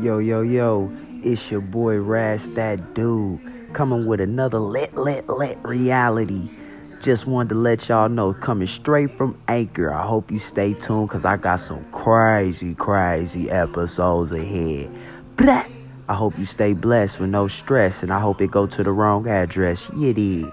Yo, yo, yo, it's your boy Raz, that dude, coming with another lit, lit, lit reality. Just wanted to let y'all know, coming straight from Anchor. I hope you stay tuned because I got some crazy, crazy episodes ahead. Blah. I hope you stay blessed with no stress, and I hope it go to the wrong address. Yeah.